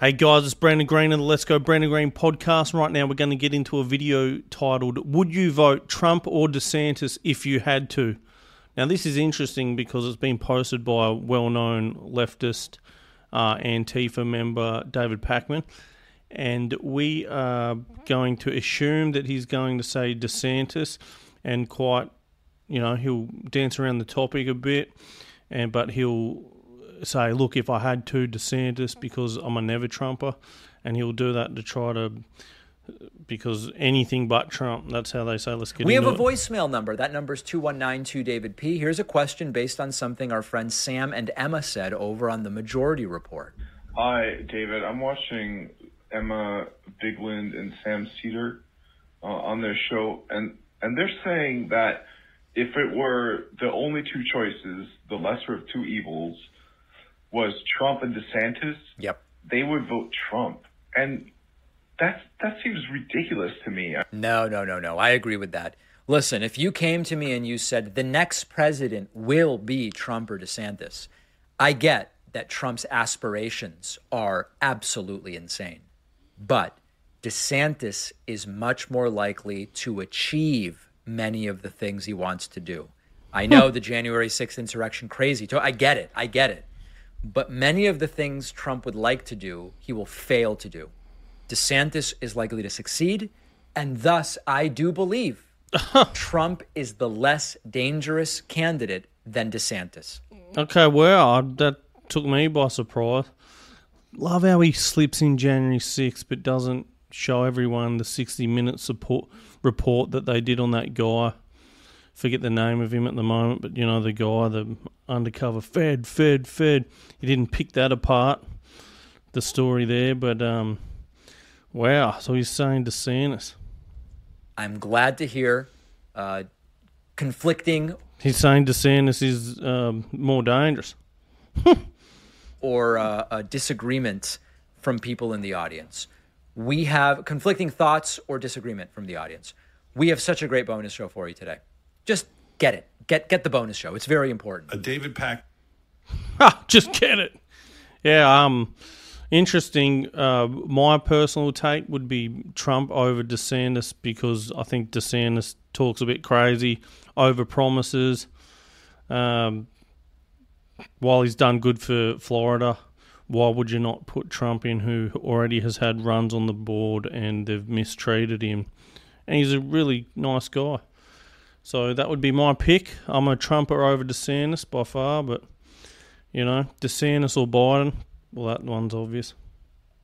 Hey guys, it's Brandon Green of the Let's Go Brandon Green podcast. Right now, we're going to get into a video titled Would You Vote Trump or DeSantis if you had to? Now, this is interesting because it's been posted by a well known leftist uh, Antifa member, David Pakman. And we are going to assume that he's going to say DeSantis and quite, you know, he'll dance around the topic a bit, and but he'll say, look, if I had to, DeSantis, because I'm a never Trumper, and he'll do that to try to, because anything but Trump. That's how they say. Let's get. We have a it. voicemail number. That number is two one nine two David P. Here's a question based on something our friends Sam and Emma said over on the Majority Report. Hi, David. I'm watching Emma Vigeland and Sam Seder uh, on their show, and and they're saying that if it were the only two choices, the lesser of two evils, was Trump and DeSantis, Yep. they would vote Trump. And that's that seems ridiculous to me. No, no, no, no. I agree with that. Listen, if you came to me and you said the next president will be Trump or DeSantis, I get that Trump's aspirations are absolutely insane. But DeSantis is much more likely to achieve many of the things he wants to do. I hmm. know the January 6th insurrection crazy. I get it. I get it. But many of the things Trump would like to do, he will fail to do. DeSantis is likely to succeed, and thus I do believe Trump is the less dangerous candidate than DeSantis. Okay, well, that took me by surprise. Love how he slips in January 6th, but doesn't show everyone the 60 minute support report that they did on that guy. Forget the name of him at the moment, but you know, the guy, the undercover Fed, Fed, Fed. He didn't pick that apart, the story there, but um, wow, so he's saying DeSantis. I'm glad to hear uh, conflicting He's saying DeSantis is um, more dangerous. or uh, a disagreement from people in the audience. We have conflicting thoughts or disagreement from the audience. We have such a great bonus show for you today. Just get it. Get get the bonus show. It's very important. a David Pack. Just get it. Yeah, um, interesting. Uh, my personal take would be Trump over DeSantis because I think DeSantis talks a bit crazy, over promises. Um, while he's done good for Florida, why would you not put Trump in, who already has had runs on the board and they've mistreated him? And he's a really nice guy. So that would be my pick. I'm a Trumper over DeSantis by far, but you know, DeSantis or Biden, well, that one's obvious.